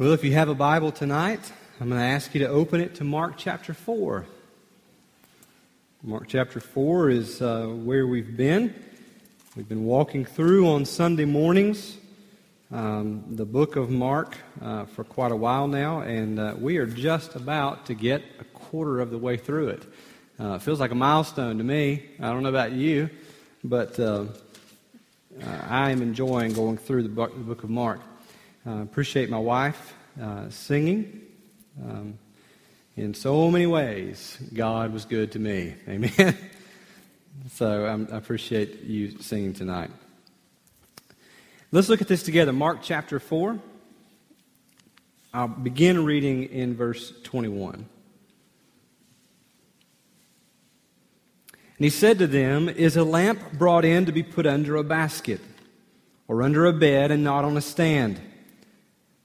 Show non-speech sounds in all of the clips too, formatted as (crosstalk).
Well, if you have a Bible tonight, I'm going to ask you to open it to Mark chapter 4. Mark chapter 4 is uh, where we've been. We've been walking through on Sunday mornings um, the book of Mark uh, for quite a while now, and uh, we are just about to get a quarter of the way through it. Uh, it feels like a milestone to me. I don't know about you, but uh, uh, I am enjoying going through the book of Mark. Uh, appreciate my wife singing. Um, in so many ways, God was good to me. (laughs) Amen. so um, I appreciate you singing tonight. Let's look at this together. Mark chapter 4. I'll begin reading in verse 21. And he said to them, Is a lamp brought in to be put under a basket, or under a bed, and not on a stand?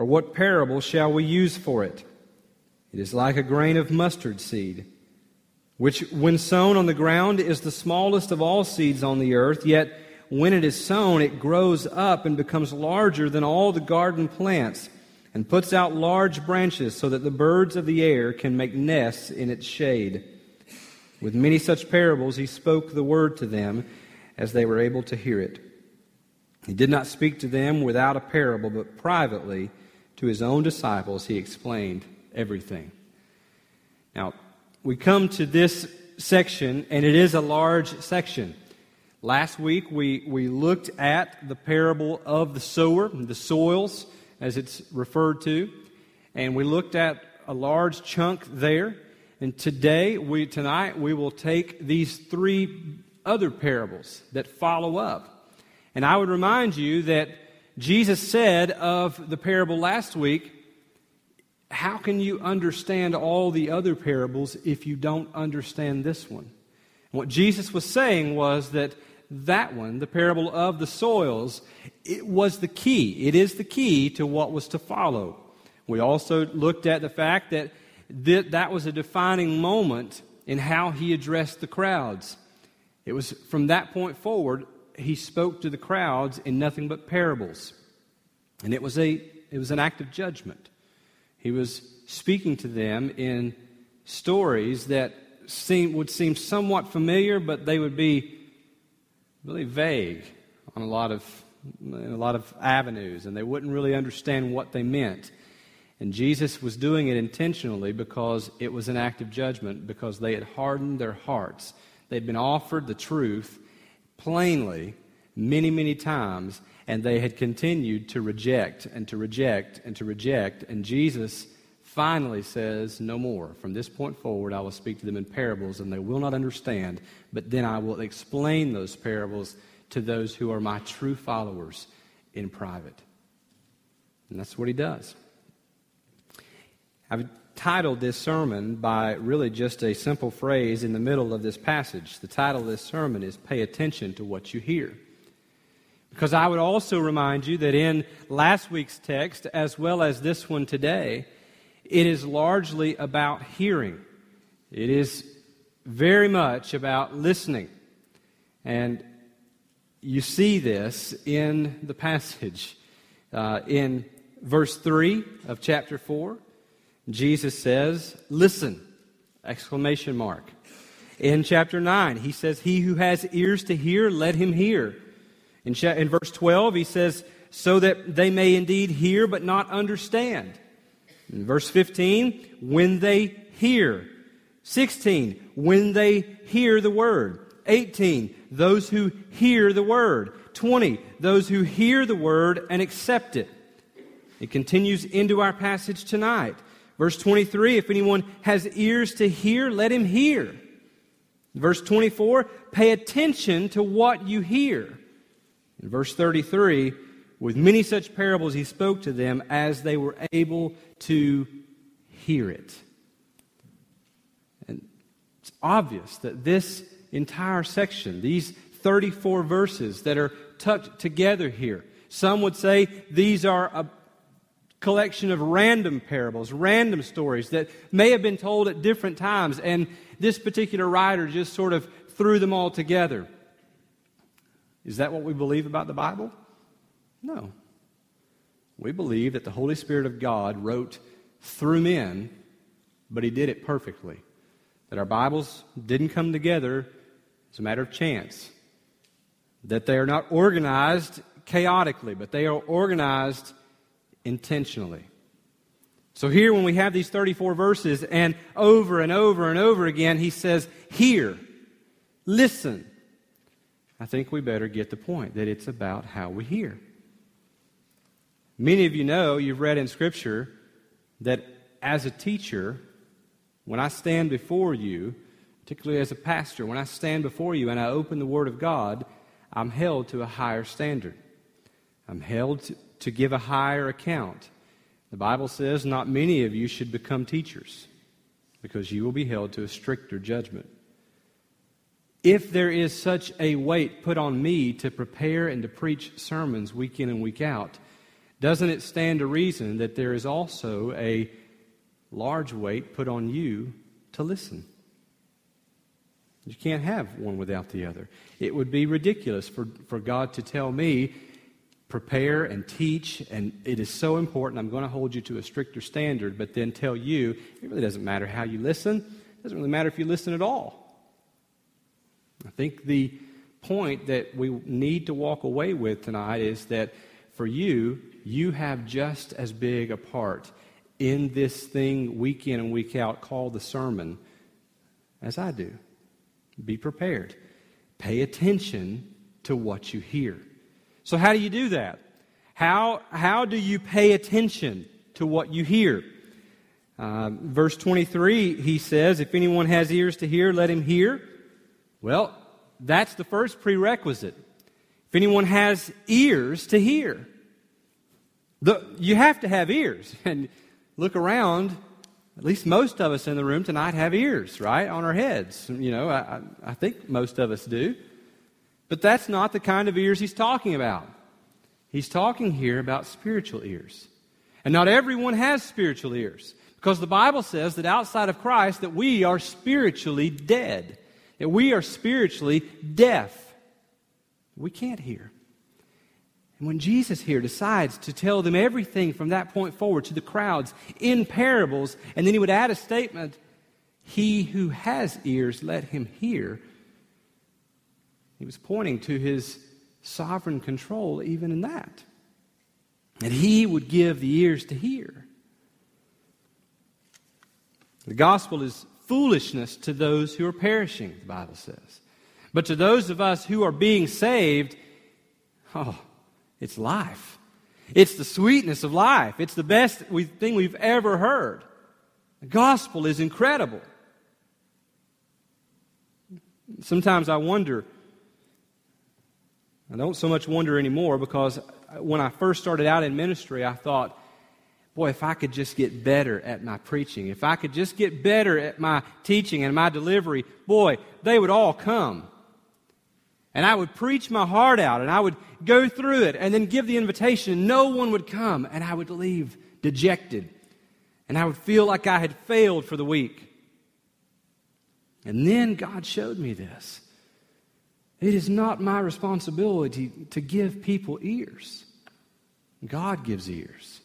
Or what parable shall we use for it? It is like a grain of mustard seed, which, when sown on the ground, is the smallest of all seeds on the earth, yet when it is sown, it grows up and becomes larger than all the garden plants, and puts out large branches so that the birds of the air can make nests in its shade. With many such parables, he spoke the word to them as they were able to hear it. He did not speak to them without a parable, but privately to his own disciples he explained everything. Now, we come to this section, and it is a large section. Last week, we, we looked at the parable of the sower, the soils, as it's referred to, and we looked at a large chunk there. And today, we, tonight, we will take these three other parables that follow up. And I would remind you that Jesus said of the parable last week, How can you understand all the other parables if you don't understand this one? what Jesus was saying was that that one, the parable of the soils, it was the key. It is the key to what was to follow. We also looked at the fact that th- that was a defining moment in how he addressed the crowds. It was from that point forward, he spoke to the crowds in nothing but parables. And it was, a, it was an act of judgment. He was speaking to them in stories that seem, would seem somewhat familiar, but they would be really vague on a lot of, a lot of avenues, and they wouldn't really understand what they meant. And Jesus was doing it intentionally because it was an act of judgment, because they had hardened their hearts. They'd been offered the truth plainly many, many times, and they had continued to reject and to reject and to reject. And Jesus finally says, No more. From this point forward, I will speak to them in parables, and they will not understand, but then I will explain those parables to those who are my true followers in private. And that's what he does. I've titled this sermon by really just a simple phrase in the middle of this passage. The title of this sermon is Pay Attention to What You Hear. Because I would also remind you that in last week's text, as well as this one today, it is largely about hearing. It is very much about listening. And you see this in the passage. Uh, in verse 3 of chapter 4, Jesus says, Listen! Exclamation mark. In chapter 9, he says, He who has ears to hear, let him hear. In, in verse 12, he says, So that they may indeed hear but not understand. In verse 15, when they hear. 16, when they hear the word. 18, those who hear the word. 20, those who hear the word and accept it. It continues into our passage tonight. Verse 23 If anyone has ears to hear, let him hear. Verse 24 Pay attention to what you hear. In verse 33 With many such parables he spoke to them as they were able to hear it. And it's obvious that this entire section, these 34 verses that are tucked together here, some would say these are collection of random parables, random stories that may have been told at different times, and this particular writer just sort of threw them all together. Is that what we believe about the Bible? No. We believe that the Holy Spirit of God wrote through men, but He did it perfectly. That our Bibles didn't come together as a matter of chance. That they are not organized chaotically, but they are organized intentionally. So here, when we have these 34 verses, and over and over and over again, he says, Hear, listen. I think we better get the point that it's about how we hear. Many of you know, you've read in Scripture, that as a teacher, when I stand before you, particularly as a pastor, when I stand before you and I open the Word of God, I'm held to a higher standard. I'm held to, give a higher account. The Bible says, Not many of you should become teachers, because you will be held to a stricter judgment. If there is such a weight put on me to prepare and to preach sermons week in and week out, doesn't it stand to reason that there is also a large weight put on you to listen? You can't have one without the other. It would be ridiculous for, for God to tell me prepare and teach, and it is so important. I'm going to hold you to a stricter standard, but then tell you it really doesn't matter how you listen. It doesn't really matter if you listen at all. I think the point that we need to walk away with tonight is that for you, you have just as big a part in this thing week in and week out called the sermon as I do. Be prepared. Pay attention to what you hear. So, how do you do that? How, how do you pay attention to what you hear? Uh, verse 23, he says, If anyone has ears to hear, let him hear. Well, that's the first prerequisite. If anyone has ears to hear, the, you have to have ears. (laughs) And look around, at least most of us in the room tonight have ears, right, on our heads. You know, I, I think most of us do. But that's not the kind of ears he's talking about. He's talking here about spiritual ears. And not everyone has spiritual ears. Because the Bible says that outside of Christ that we are spiritually dead. That we are spiritually deaf. We can't hear. And when Jesus here decides to tell them everything from that point forward to the crowds in parables, and then he would add a statement, He who has ears, let him hear. He was pointing to his sovereign control even in that. That he would give the ears to hear. The gospel is foolishness to those who are perishing, the Bible says. But to those of us who are being saved, oh, it's life. It's the sweetness of life. It's the best thing we've ever heard. The gospel is incredible. Sometimes I wonder I don't so much wonder anymore because when I first started out in ministry, I thought, boy, if I could just get better at my preaching, if I could just get better at my teaching and my delivery, boy, they would all come. And I would preach my heart out and I would go through it and then give the invitation. No one would come and I would leave dejected. And I would feel like I had failed for the week. And then God showed me this. It is not my responsibility to give people ears. God gives ears.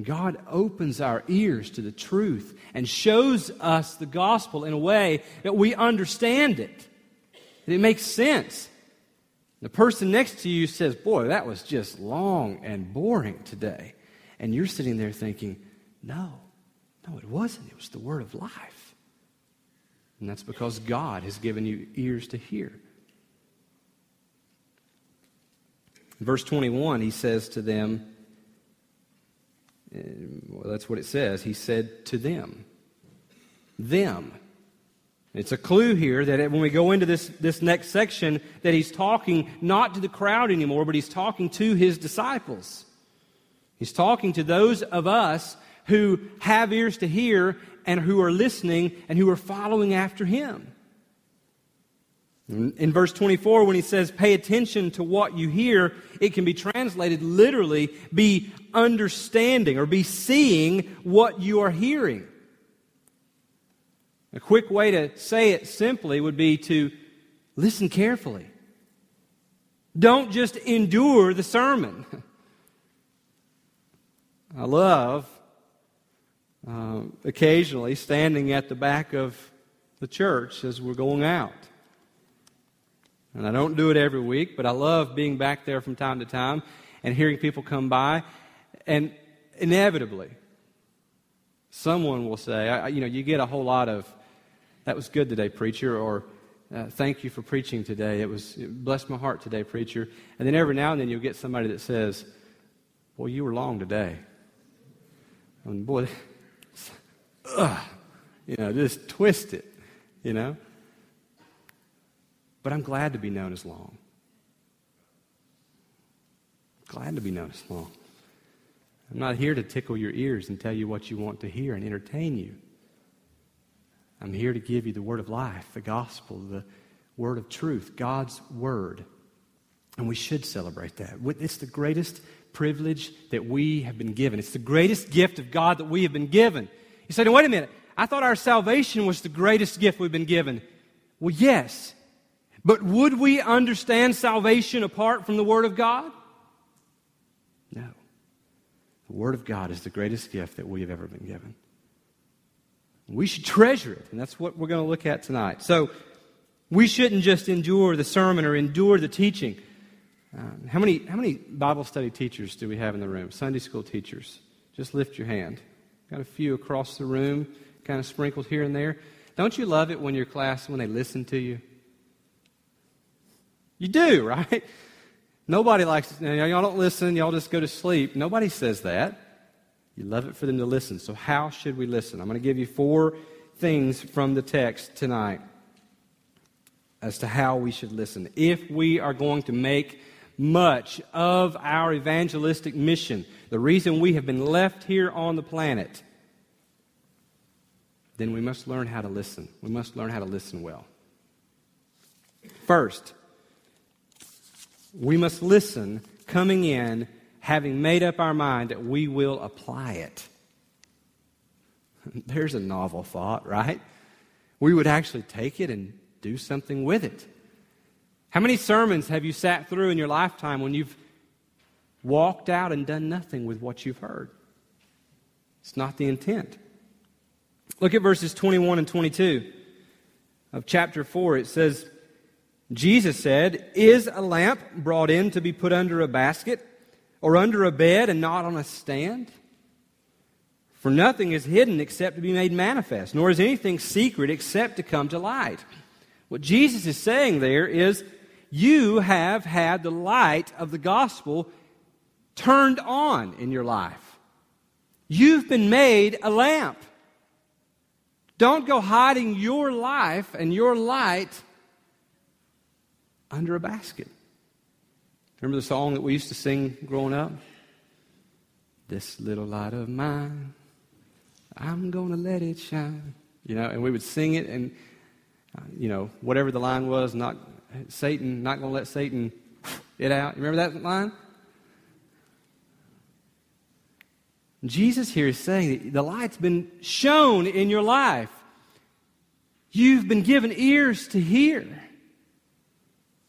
God opens our ears to the truth and shows us the gospel in a way that we understand it. That it makes sense. The person next to you says, Boy, that was just long and boring today. And you're sitting there thinking, No, no, it wasn't. It was the word of life. And that's because God has given you ears to hear. Verse 21, he says to them, uh, well, that's what it says. He said to them, them. It's a clue here that when we go into this, this next section, that he's talking not to the crowd anymore, but he's talking to his disciples. He's talking to those of us who have ears to hear and who are listening and who are following after him. In verse 24, when he says, pay attention to what you hear, it can be translated literally, be understanding or be seeing what you are hearing. A quick way to say it simply would be to listen carefully. Don't just endure the sermon. (laughs) I love uh, occasionally standing at the back of the church as we're going out. And I don't do it every week, but I love being back there from time to time and hearing people come by. And inevitably, someone will say, you know, you get a whole lot of, that was good today, preacher, or uh, thank you for preaching today. It was, it blessed my heart today, preacher. And then every now and then you'll get somebody that says, well, you were long today. And boy, (laughs) ugh, you know, just twist it, you know. But I'm glad to be known as long. Glad to be known as long. I'm not here to tickle your ears and tell you what you want to hear and entertain you. I'm here to give you the word of life, the gospel, the word of truth, God's word. And we should celebrate that. It's the greatest privilege that we have been given. It's the greatest gift of God that we have been given. You say, no, wait a minute. I thought our salvation was the greatest gift we've been given. Well, yes. But would we understand salvation apart from the Word of God? No. The Word of God is the greatest gift that we have ever been given. We should treasure it, and that's what we're going to look at tonight. So, we shouldn't just endure the sermon or endure the teaching. Um, how, many, how many Bible study teachers do we have in the room? Sunday school teachers? Just lift your hand. Got a few across the room, kind of sprinkled here and there. Don't you love it when your class, when they listen to you? You do, (laughs) right? Nobody likes, you know, y'all don't listen, y'all just go to sleep. Nobody says that. You love it for them to listen. So, how should we listen? I'm going to give you four things from the text tonight as to how we should listen. If we are going to make much of our evangelistic mission, the reason we have been left here on the planet, then we must learn how to listen. We must learn how to listen well. First, we must listen coming in having made up our mind that we will apply it. (laughs) There's a novel thought, right? We would actually take it and do something with it. How many sermons have you sat through in your lifetime when you've walked out and done nothing with what you've heard? It's not the intent. Look at verses 21 and 22 of chapter 4. It says, Jesus said, Is a lamp brought in to be put under a basket or under a bed and not on a stand? For nothing is hidden except to be made manifest, nor is anything secret except to come to light. What Jesus is saying there is, you have had the light of the gospel turned on in your life. You've been made a lamp. Don't go hiding your life and your light under a basket. Remember the song that we used to sing growing up? This little light of mine, I'm going to let it shine. You know, and we would sing it, and, uh, you know, whatever the line was, not Satan, not going to let Satan it out. You remember that line? Jesus here is saying that the light's been shown in your life. You've been given ears to hear.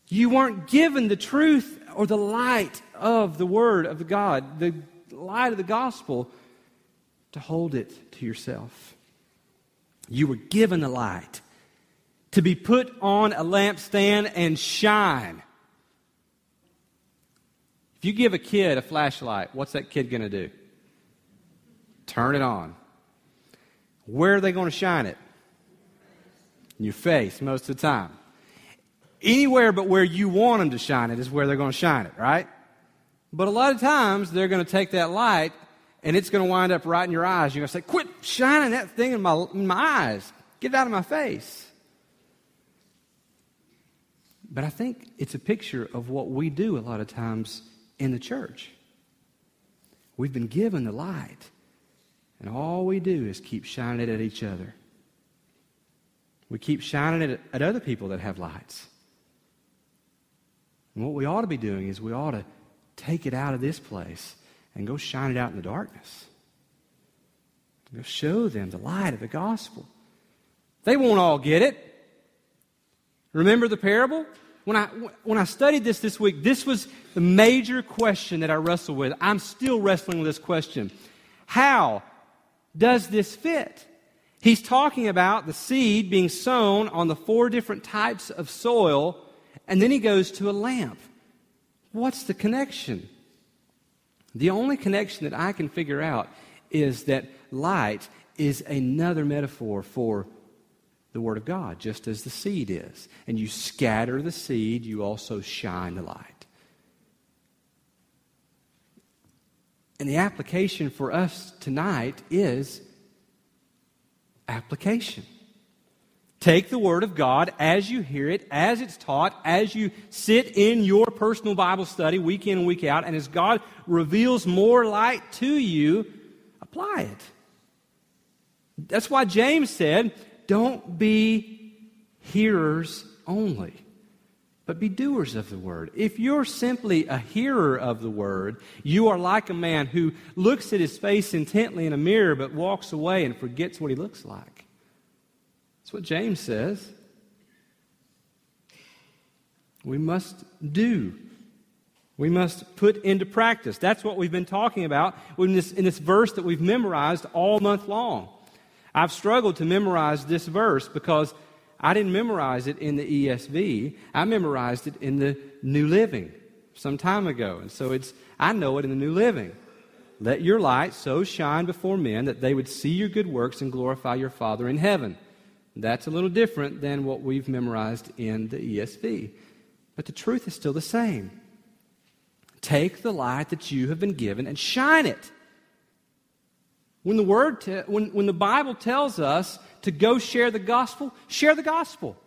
You weren't given the truth or the light of the Word of God, the light of the gospel, to hold it to yourself. You were given the light to be put on a lampstand and shine. If you give a kid a flashlight, what's that kid going to do? turn it on. Where are they going to shine it? In your face most of the time. Anywhere but where you want them to shine it is where they're going to shine it, right? But a lot of times they're going to take that light and it's going to wind up right in your eyes. You're going to say, Quit shining that thing in my, in my eyes. Get it out of my face. But I think it's a picture of what we do a lot of times in the church. We've been given the light, and all we do is keep shining it at each other. We keep shining it at other people that have lights. And what we ought to be doing is we ought to take it out of this place and go shine it out in the darkness. Go show them the light of the gospel. They won't all get it. Remember the parable? When I, when I studied this this week, this was the major question that I wrestled with. I'm still wrestling with this question. How does this fit? He's talking about the seed being sown on the four different types of soil, and then he goes to a lamp. What's the connection? The only connection that I can figure out is that light is another metaphor for the Word of God, just as the seed is. And you scatter the seed, you also shine the light. And the application for us tonight is application. Take the Word of God as you hear it, as it's taught, as you sit in your personal Bible study week in and week out, and as God reveals more light to you, apply it. That's why James said, don't be hearers only, but be doers of the word. If you're simply a hearer of the word, you are like a man who looks at his face intently in a mirror but walks away and forgets what he looks like. That's what James says. We must do. We must put into practice. That's what we've been talking about in this, in this verse that we've memorized all month long. I've struggled to memorize this verse because I didn't memorize it in the ESV. I memorized it in the New Living some time ago. And so it's I know it in the New Living. Let your light so shine before men that they would see your good works and glorify your Father in heaven. That's a little different than what we've memorized in the ESV. But the truth is still the same. Take the light that you have been given and shine it. When the, word te- when, when the Bible tells us to go share the gospel, share the gospel.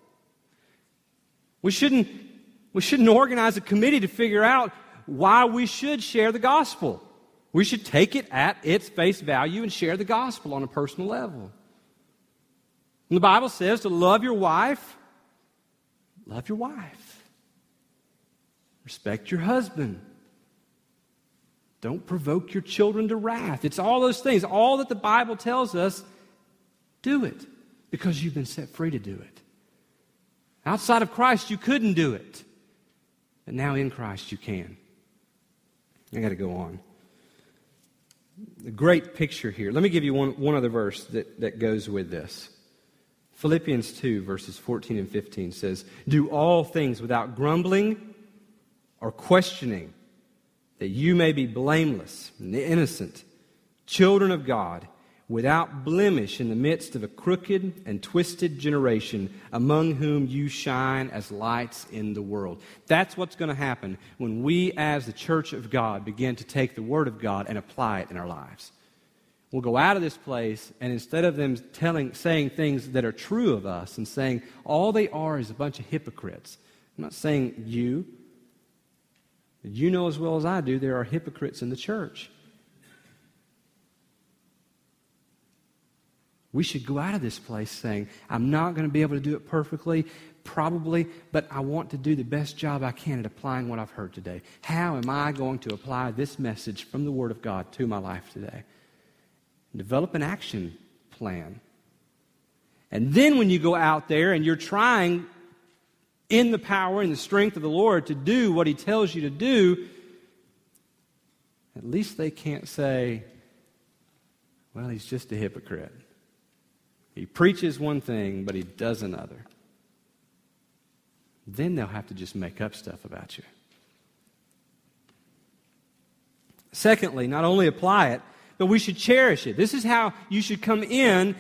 We shouldn't, we shouldn't organize a committee to figure out why we should share the gospel. We should take it at its face value and share the gospel on a personal level. And the Bible says to love your wife, love your wife. Respect your husband. Don't provoke your children to wrath. It's all those things. All that the Bible tells us, do it because you've been set free to do it. Outside of Christ, you couldn't do it. But now in Christ, you can. I got to go on. A great picture here. Let me give you one, one other verse that, that goes with this. Philippians 2, verses 14 and 15 says, Do all things without grumbling or questioning, that you may be blameless and innocent, children of God, without blemish in the midst of a crooked and twisted generation, among whom you shine as lights in the world. That's what's going to happen when we, as the church of God, begin to take the Word of God and apply it in our lives will go out of this place and instead of them telling, saying things that are true of us and saying all they are is a bunch of hypocrites. I'm not saying you. You know as well as I do there are hypocrites in the church. We should go out of this place saying, I'm not going to be able to do it perfectly, probably, but I want to do the best job I can at applying what I've heard today. How am I going to apply this message from the Word of God to my life today? Develop an action plan. And then when you go out there and you're trying in the power and the strength of the Lord to do what He tells you to do, at least they can't say, well, he's just a hypocrite. He preaches one thing, but he does another. Then they'll have to just make up stuff about you. Secondly, not only apply it, but we should cherish it. This is how you should come in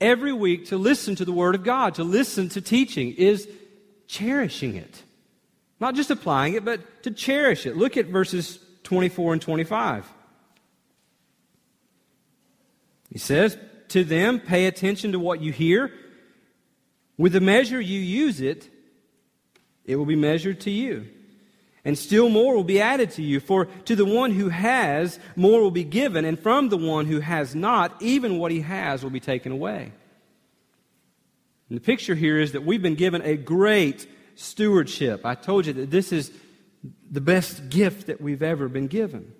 every week to listen to the Word of God, to listen to teaching, is cherishing it. Not just applying it, but to cherish it. Look at verses 24 and 25. He says, To them, pay attention to what you hear. With the measure you use it, it will be measured to you. And still more will be added to you. For to the one who has, more will be given, and from the one who has not, even what he has will be taken away. And the picture here is that we've been given a great stewardship. I told you that this is the best gift that we've ever been given.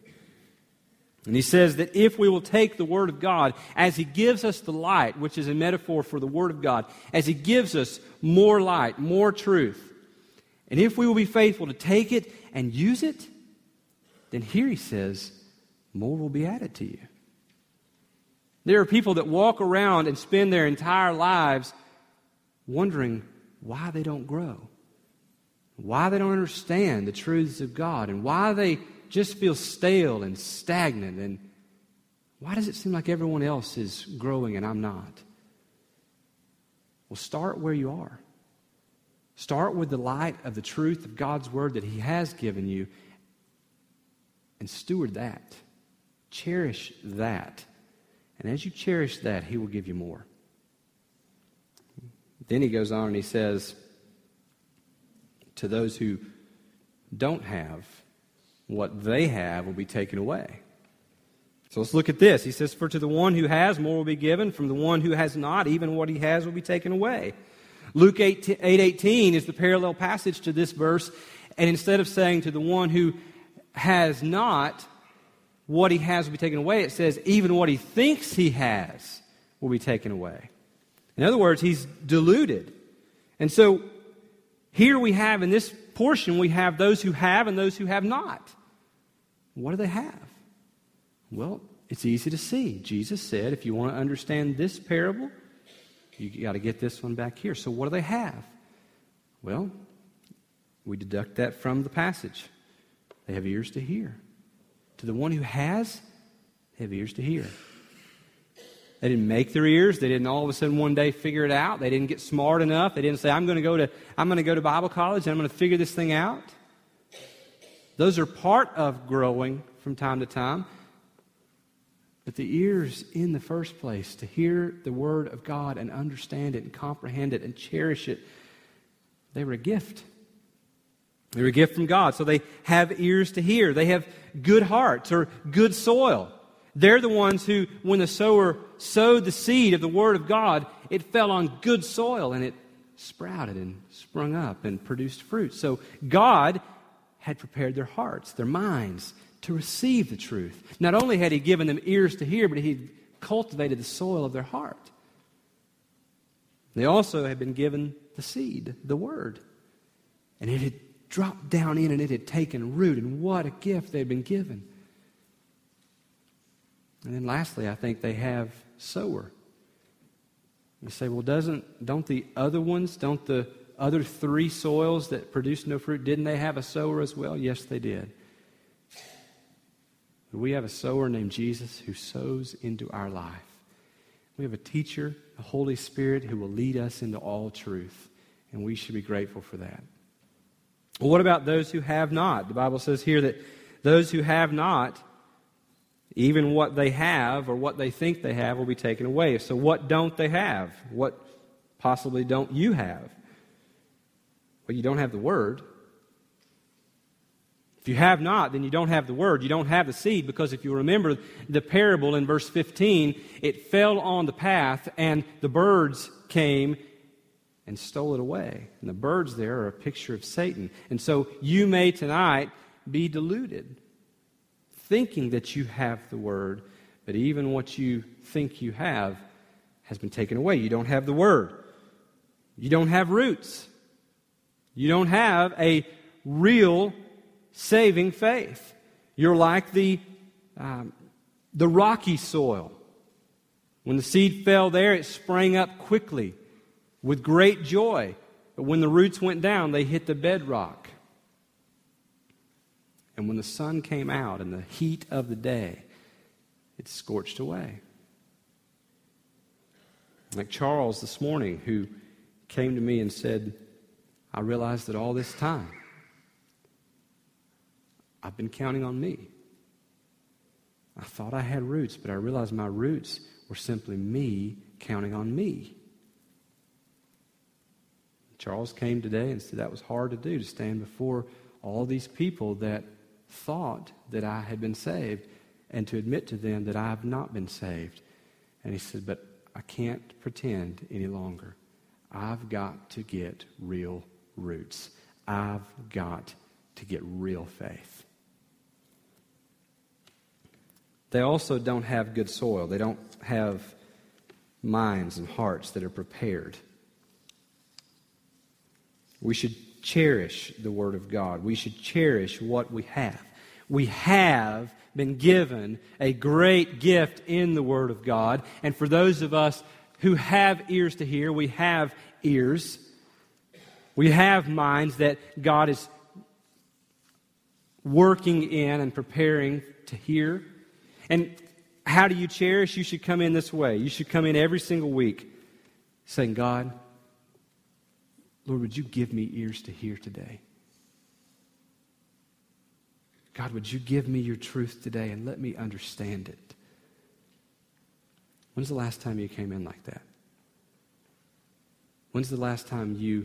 And he says that if we will take the Word of God as he gives us the light, which is a metaphor for the Word of God, as he gives us more light, more truth, and if we will be faithful to take it and use it, then here he says, more will be added to you. There are people that walk around and spend their entire lives wondering why they don't grow, why they don't understand the truths of God, and why they just feel stale and stagnant. And why does it seem like everyone else is growing and I'm not? Well, start where you are. Start with the light of the truth of God's word that He has given you and steward that. Cherish that. And as you cherish that, He will give you more. Then he goes on and he says, To those who don't have, what they have will be taken away. So let's look at this. He says, For to the one who has, more will be given. From the one who has not, even what he has will be taken away. Luke 8, 18 is the parallel passage to this verse. And instead of saying to the one who has not, what he has will be taken away, it says, even what he thinks he has will be taken away. In other words, he's deluded. And so here we have, in this portion, we have those who have and those who have not. What do they have? Well, it's easy to see. Jesus said, if you want to understand this parable, you got to get this one back here. So, what do they have? Well, we deduct that from the passage. They have ears to hear. To the one who has, they have ears to hear. They didn't make their ears. They didn't all of a sudden one day figure it out. They didn't get smart enough. They didn't say, I'm going to go to, I'm going to, go to Bible college and I'm going to figure this thing out. Those are part of growing from time to time. But the ears, in the first place, to hear the Word of God and understand it and comprehend it and cherish it, they were a gift. They were a gift from God. So they have ears to hear. They have good hearts or good soil. They're the ones who, when the sower sowed the seed of the Word of God, it fell on good soil and it sprouted and sprung up and produced fruit. So God had prepared their hearts, their minds, to receive the truth. Not only had He given them ears to hear, but He cultivated the soil of their heart. They also had been given the seed, the Word. And it had dropped down in and it had taken root. And what a gift they had been given. And then lastly, I think they have sower. You say, well, doesn't don't the other ones, don't the other three soils that produce no fruit, didn't they have a sower as well? Yes, they did. We have a sower named Jesus who sows into our life. We have a teacher, the Holy Spirit, who will lead us into all truth. And we should be grateful for that. Well, what about those who have not? The Bible says here that those who have not, even what they have or what they think they have will be taken away. So, what don't they have? What possibly don't you have? Well, you don't have the Word. If you have not, then you don't have the word. You don't have the seed because if you remember the parable in verse 15, it fell on the path and the birds came and stole it away. And the birds there are a picture of Satan. And so you may tonight be deluded, thinking that you have the word, but even what you think you have has been taken away. You don't have the word. You don't have roots. You don't have a real saving faith. You're like the, um, the rocky soil. When the seed fell there, it sprang up quickly with great joy. But when the roots went down, they hit the bedrock. And when the sun came out in the heat of the day, it scorched away. Like Charles this morning, who came to me and said, I realized that all this time I've been counting on me. I thought I had roots, but I realized my roots were simply me counting on me. Charles came today and said that was hard to do, to stand before all these people that thought that I had been saved and to admit to them that I have not been saved. And he said, But I can't pretend any longer. I've got to get real roots. I've got to get real faith. They also don't have good soil. They don't have minds and hearts that are prepared. We should cherish the Word of God. We should cherish what we have. We have been given a great gift in the Word of God. And for those of us who have ears to hear, we have ears. We have minds that God is working in and preparing to hear. And how do you cherish? You should come in this way. You should come in every single week saying, God, Lord, would you give me ears to hear today? God, would you give me your truth today and let me understand it? When's the last time you came in like that? When's the last time you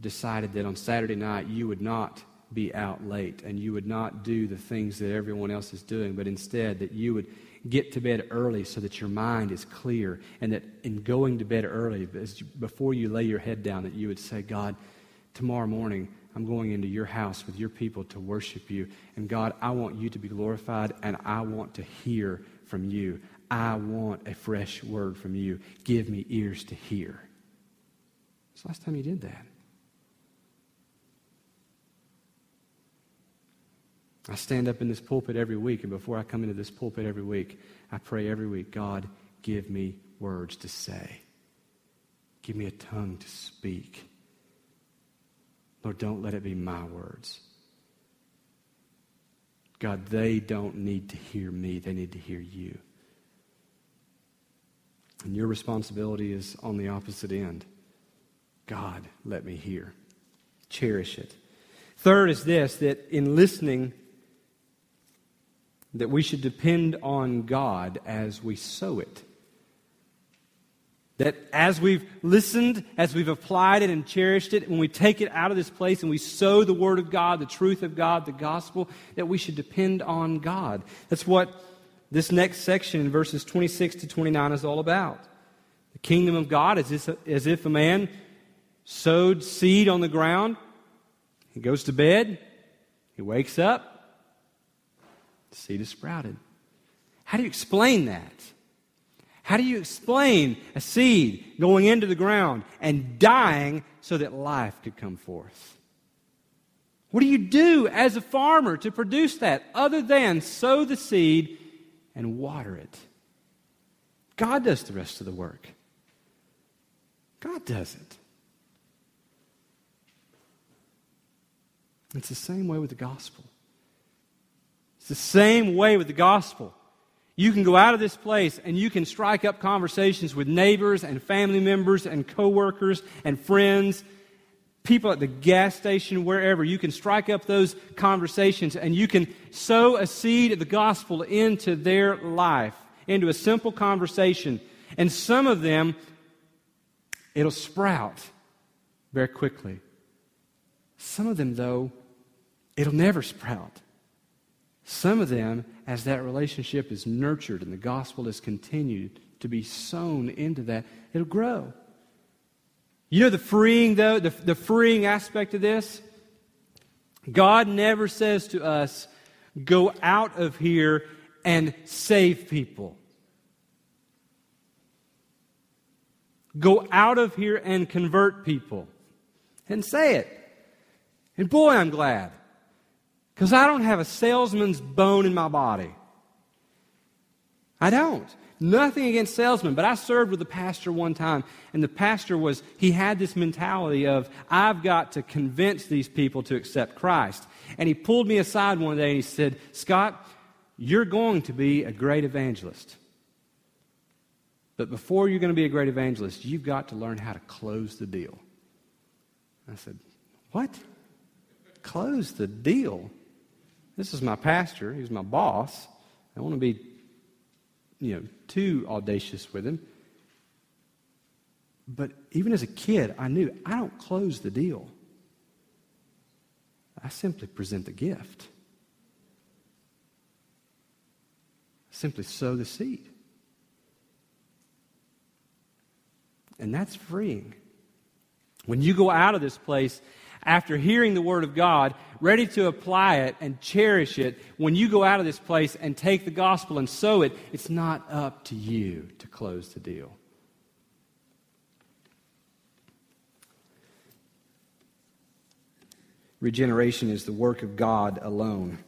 decided that on Saturday night you would not be out late and you would not do the things that everyone else is doing, but instead that you would get to bed early so that your mind is clear and that in going to bed early, before you lay your head down, that you would say, God, tomorrow morning I'm going into your house with your people to worship you. And God, I want you to be glorified and I want to hear from you. I want a fresh word from you. Give me ears to hear. It's the last time you did that. I stand up in this pulpit every week, and before I come into this pulpit every week, I pray every week God, give me words to say. Give me a tongue to speak. Lord, don't let it be my words. God, they don't need to hear me, they need to hear you. And your responsibility is on the opposite end. God, let me hear. Cherish it. Third is this that in listening, that we should depend on God as we sow it. That as we've listened, as we've applied it and cherished it, when we take it out of this place and we sow the Word of God, the truth of God, the gospel, that we should depend on God. That's what this next section in verses 26 to 29 is all about. The kingdom of God is as if a man sowed seed on the ground. He goes to bed, he wakes up, the seed is sprouted. How do you explain that? How do you explain a seed going into the ground and dying so that life could come forth? What do you do as a farmer to produce that other than sow the seed and water it? God does the rest of the work. God does it. It's the same way with the gospel. It's the same way with the gospel. You can go out of this place and you can strike up conversations with neighbors and family members and coworkers and friends, people at the gas station, wherever. You can strike up those conversations and you can sow a seed of the gospel into their life, into a simple conversation. And some of them, it'll sprout very quickly. Some of them, though, it'll never sprout. Some of them, as that relationship is nurtured and the gospel is continued to be sown into that, it'll grow. You know the freeing, though, the, the freeing aspect of this? God never says to us, go out of here and save people. Go out of here and convert people. And say it. And boy, I'm glad. Because I don't have a salesman's bone in my body. I don't. Nothing against salesmen, but I served with a pastor one time, and the pastor was, he had this mentality of, I've got to convince these people to accept Christ. And he pulled me aside one day and he said, Scott, you're going to be a great evangelist. But before you're going to be a great evangelist, you've got to learn how to close the deal. I said, What? Close the deal? This is my pastor. He's my boss. I want to be, you know, too audacious with him. But even as a kid, I knew I don't close the deal. I simply present the gift. simply sow the seed. And that's freeing. When you go out of this place after hearing the Word of God, ready to apply it and cherish it, when you go out of this place and take the gospel and sow it, it's not up to you to close the deal. Regeneration is the work of God alone.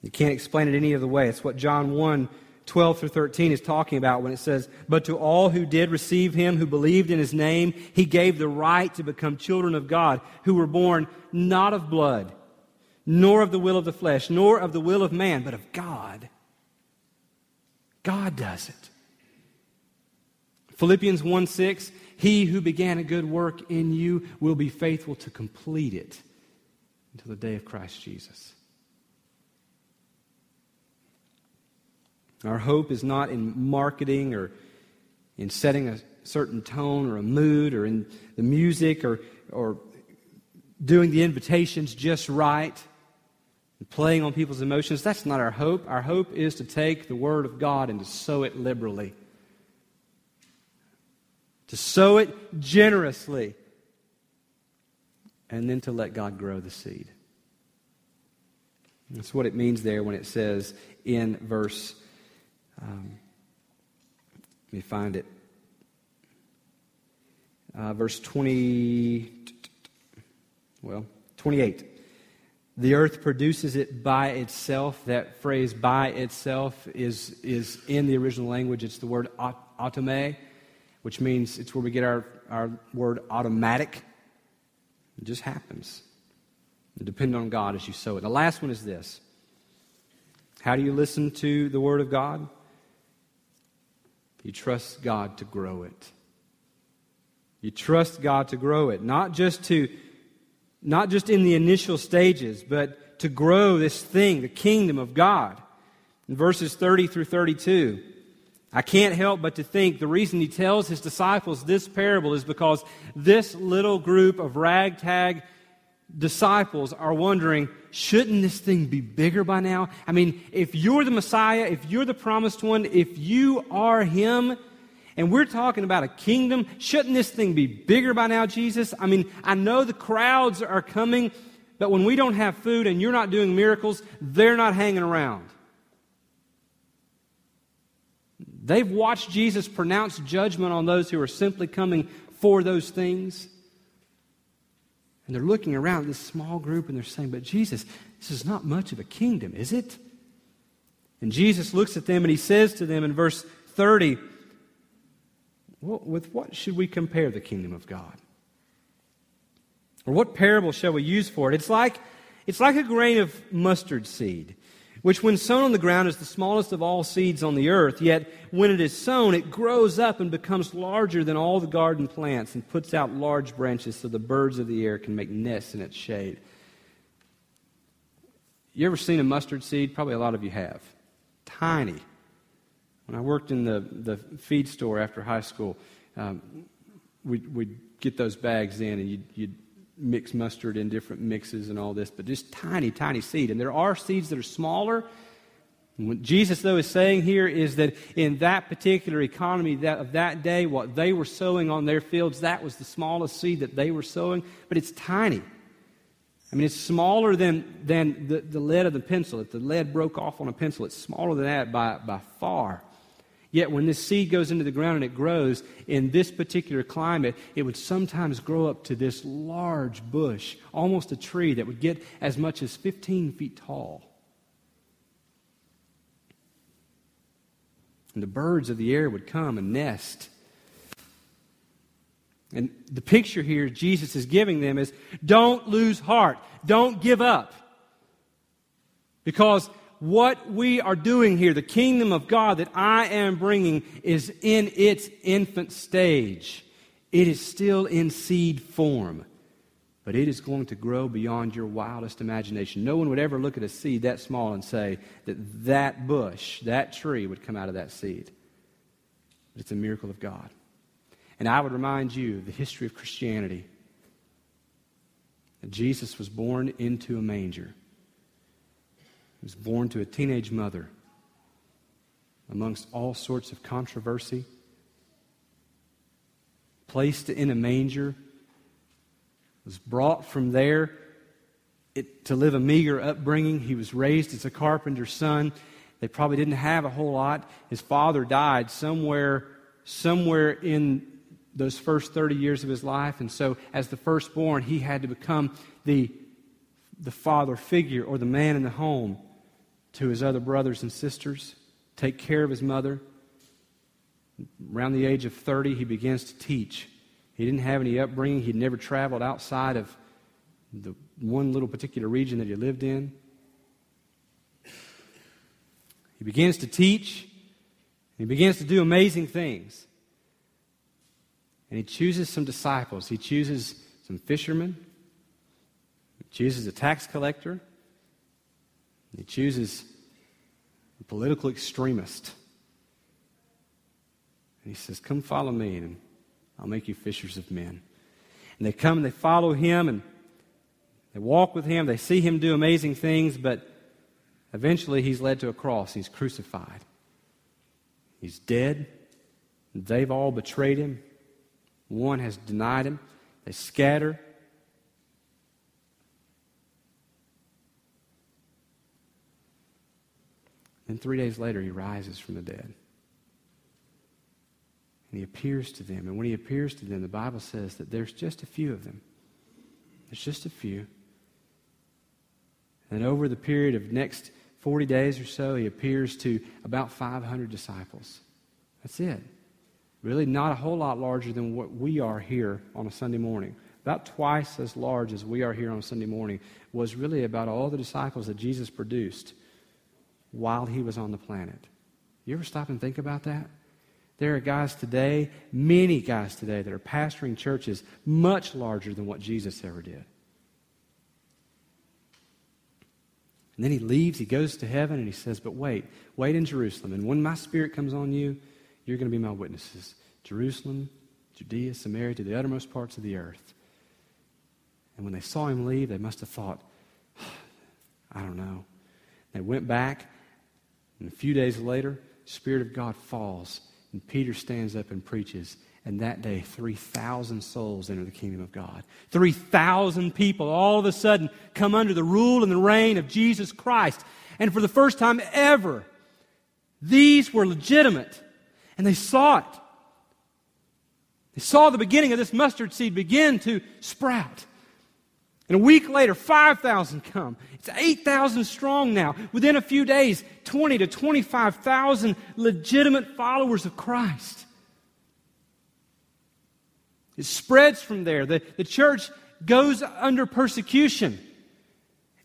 You can't explain it any other way. It's what John 1 12 through 13 is talking about when it says, But to all who did receive him, who believed in his name, he gave the right to become children of God, who were born not of blood, nor of the will of the flesh, nor of the will of man, but of God. God does it. Philippians 1 6, he who began a good work in you will be faithful to complete it until the day of Christ Jesus. Our hope is not in marketing or in setting a certain tone or a mood or in the music or, or doing the invitations just right and playing on people's emotions. That's not our hope. Our hope is to take the Word of God and to sow it liberally, to sow it generously, and then to let God grow the seed. That's what it means there when it says in verse um, let me find it. Uh, verse 20, well, 28. The earth produces it by itself. That phrase by itself is, is in the original language. It's the word autome, which means it's where we get our, our word automatic. It just happens. Depend on God as you sow it. The last one is this How do you listen to the Word of God? You trust God to grow it. You trust God to grow it, not just to not just in the initial stages, but to grow this thing, the kingdom of God. In verses 30 through 32, I can't help but to think the reason he tells his disciples this parable is because this little group of ragtag disciples are wondering, shouldn't this thing be bigger by now? I mean, if you're the Messiah, if you're the promised one, if you are Him, and we're talking about a kingdom, shouldn't this thing be bigger by now, Jesus? I mean, I know the crowds are coming, but when we don't have food and you're not doing miracles, they're not hanging around. They've watched Jesus pronounce judgment on those who are simply coming for those things. And they're looking around this small group and they're saying, But Jesus, this is not much of a kingdom, is it? And Jesus looks at them and he says to them in verse 30, well, With what should we compare the kingdom of God? Or what parable shall we use for it? It's like, it's like a grain of mustard seed which when sown on the ground is the smallest of all seeds on the earth, yet when it is sown, it grows up and becomes larger than all the garden plants and puts out large branches so the birds of the air can make nests in its shade. You ever seen a mustard seed? Probably a lot of you have. Tiny. When I worked in the, the feed store after high school, um, we'd, we'd get those bags in and you'd, you'd mix mustard in different mixes and all this, but just tiny, tiny seed. And there are seeds that are smaller. what Jesus, though, is saying here is that in that particular economy that, of that day, what they were sowing on their fields, that was the smallest seed that they were sowing, but it's tiny. I mean, it's smaller than, than the, the lead of the pencil. If the lead broke off on a pencil, it's smaller than that by, by far. Yet when this seed goes into the ground and it grows, in this particular climate, it would sometimes grow up to this large bush, almost a tree that would get as much as 15 feet tall. And the birds of the air would come and nest. And the picture here Jesus is giving them is don't lose heart, don't give up. Because what we are doing here, the kingdom of God that I am bringing, is in its infant stage. It is still in seed form, but it is going to grow beyond your wildest imagination. No one would ever look at a seed that small and say that that bush, that tree, would come out of that seed. But it's a miracle of God. And I would remind you of the history of Christianity Jesus was born into a manger. He was born to a teenage mother amongst all sorts of controversy, placed in a manger, was brought from there it, to live a meager upbringing. He was raised as a carpenter's son. They probably didn't have a whole lot. His father died somewhere, somewhere in those first 30 years of his life. And so, as the firstborn, he had to become the, the father figure or the man in the home to his other brothers and sisters, take care of his mother. Around the age of 30, he begins to teach. He didn't have any upbringing, he'd never traveled outside of the one little particular region that he lived in. He begins to teach, he begins to do amazing things. And he chooses some disciples. He chooses some fishermen. He chooses a tax collector. He chooses a political extremist. And he says, Come follow me, and I'll make you fishers of men. And they come and they follow him, and they walk with him. They see him do amazing things, but eventually he's led to a cross. He's crucified. He's dead. They've all betrayed him. One has denied him. They scatter. Then three days later, he rises from the dead. And he appears to them. And when he appears to them, the Bible says that there's just a few of them. There's just a few. And over the period of next 40 days or so, he appears to about 500 disciples. That's it. Really, not a whole lot larger than what we are here on a Sunday morning. About twice as large as we are here on a Sunday morning was really about all the disciples that Jesus produced while he was on the planet. You ever stop and think about that? There are guys today, many guys today, that are pastoring churches much larger than what Jesus ever did. And then he leaves, he goes to heaven, and he says, But wait, wait in Jerusalem. And when my spirit comes on you, you're going to be my witnesses. Jerusalem, Judea, Samaria, to the uttermost parts of the earth. And when they saw him leave, they must have thought, (sighs) I don't know. They went back, and a few days later, Spirit of God falls, and Peter stands up and preaches. And that day, 3,000 souls enter the kingdom of God. 3,000 people all of a sudden come under the rule and the reign of Jesus Christ. And for the first time ever, these were legitimate. And they saw it. They saw the beginning of this mustard seed begin to sprout. And a week later, 5,000 come. It's 8,000 strong now. Within a few days, 20 to 25,000 legitimate followers of Christ. It spreads from there. The, the church goes under persecution.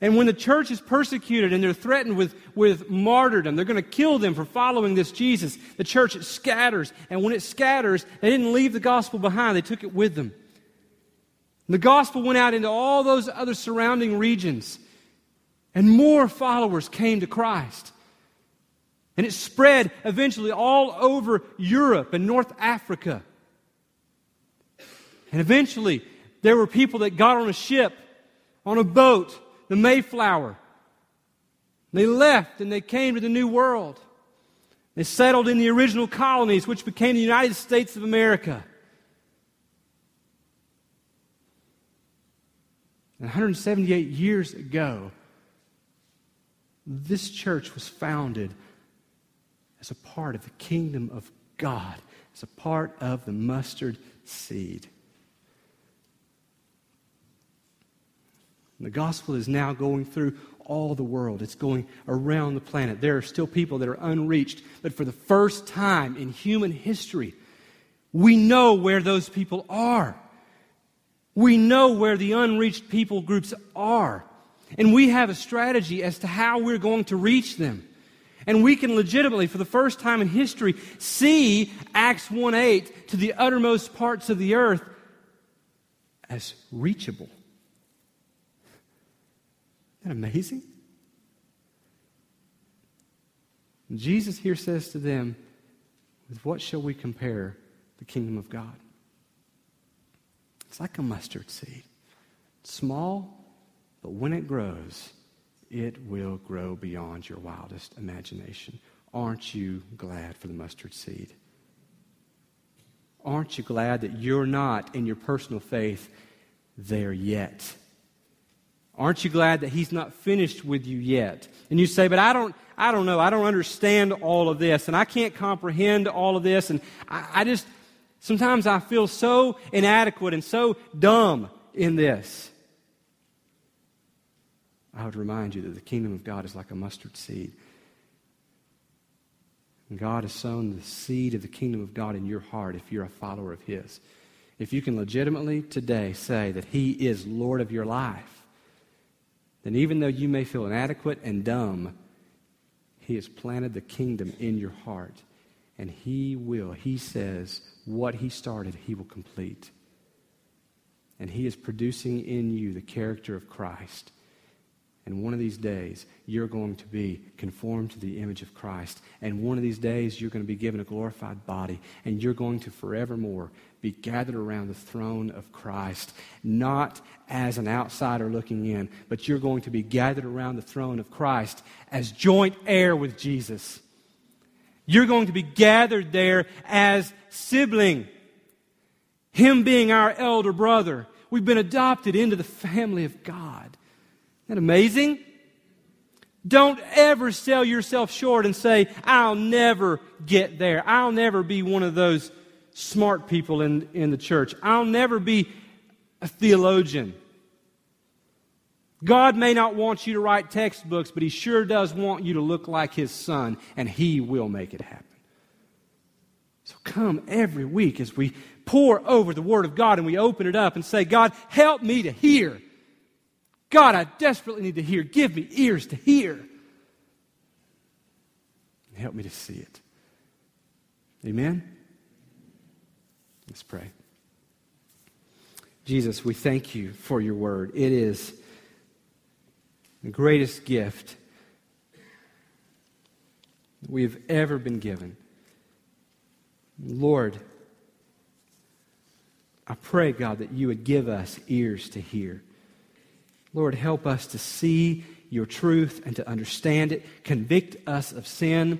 And when the church is persecuted and they're threatened with, with martyrdom, they're going to kill them for following this Jesus, the church scatters. And when it scatters, they didn't leave the gospel behind, they took it with them. The gospel went out into all those other surrounding regions, and more followers came to Christ. And it spread eventually all over Europe and North Africa. And eventually, there were people that got on a ship, on a boat, the Mayflower. They left and they came to the New World. They settled in the original colonies, which became the United States of America. And 178 years ago, this church was founded as a part of the kingdom of God, as a part of the mustard seed. The gospel is now going through all the world. It's going around the planet. There are still people that are unreached, but for the first time in human history, we know where those people are. We know where the unreached people groups are. And we have a strategy as to how we're going to reach them. And we can legitimately, for the first time in history, see Acts 1 8 to the uttermost parts of the earth as reachable. Isn't that amazing? Jesus here says to them, With what shall we compare the kingdom of God? It's like a mustard seed. small, but when it grows, it will grow beyond your wildest imagination. Aren't you glad for the mustard seed? Aren't you glad that you're not in your personal faith there yet? Aren't you glad that he's not finished with you yet? And you say, but I don't, I don't know. I don't understand all of this and I can't comprehend all of this. And I, I just, sometimes I feel so inadequate and so dumb in this. I would remind you that the kingdom of God is like a mustard seed. And God has sown the seed of the kingdom of God in your heart if you're a follower of His. If you can legitimately today say that He is Lord of your life, then even though you may feel inadequate and dumb, He has planted the kingdom in your heart. And He will, He says, what He started, He will complete. And He is producing in you the character of Christ. And one of these days, you're going to be conformed to the image of Christ. And one of these days, you're going to be given a glorified body. And you're going to forevermore be gathered around the throne of Christ, not as an outsider looking in, but you're going to be gathered around the throne of Christ as joint heir with Jesus. You're going to be gathered there as sibling, Him being our elder brother. We've been adopted into the family of God. Isn't that amazing? Don't ever sell yourself short and say, I'll never get there. I'll never be one of those smart people in, in the church. I'll never be a theologian. God may not want you to write textbooks, but He sure does want you to look like His Son, and He will make it happen. So come every week as we pour over the Word of God and we open it up and say, God, help me to hear. God, I desperately need to hear. Give me ears to hear. Help me to see it. Amen? Let's pray. Jesus, we thank you for your word. It is the greatest gift we have ever been given. Lord, I pray, God, that you would give us ears to hear. Lord, help us to see your truth and to understand it. Convict us of sin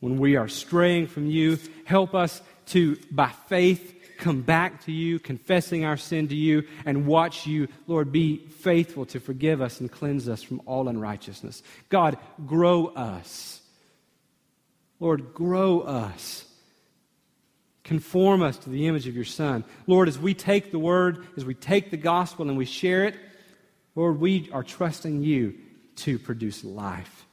when we are straying from you. Help us to, by faith, come back to you, confessing our sin to you, and watch you, Lord, be faithful to forgive us and cleanse us from all unrighteousness. God, grow us. Lord, grow us. Conform us to the image of your Son. Lord, as we take the word, as we take the gospel and we share it, Lord, we are trusting you to produce life.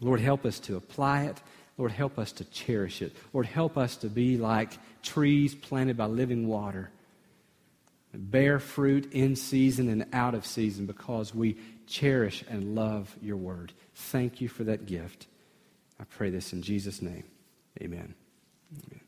Lord, help us to apply it. Lord, help us to cherish it. Lord, help us to be like trees planted by living water, bear fruit in season and out of season because we cherish and love your word. Thank you for that gift. I pray this in Jesus' name. Amen. Amen.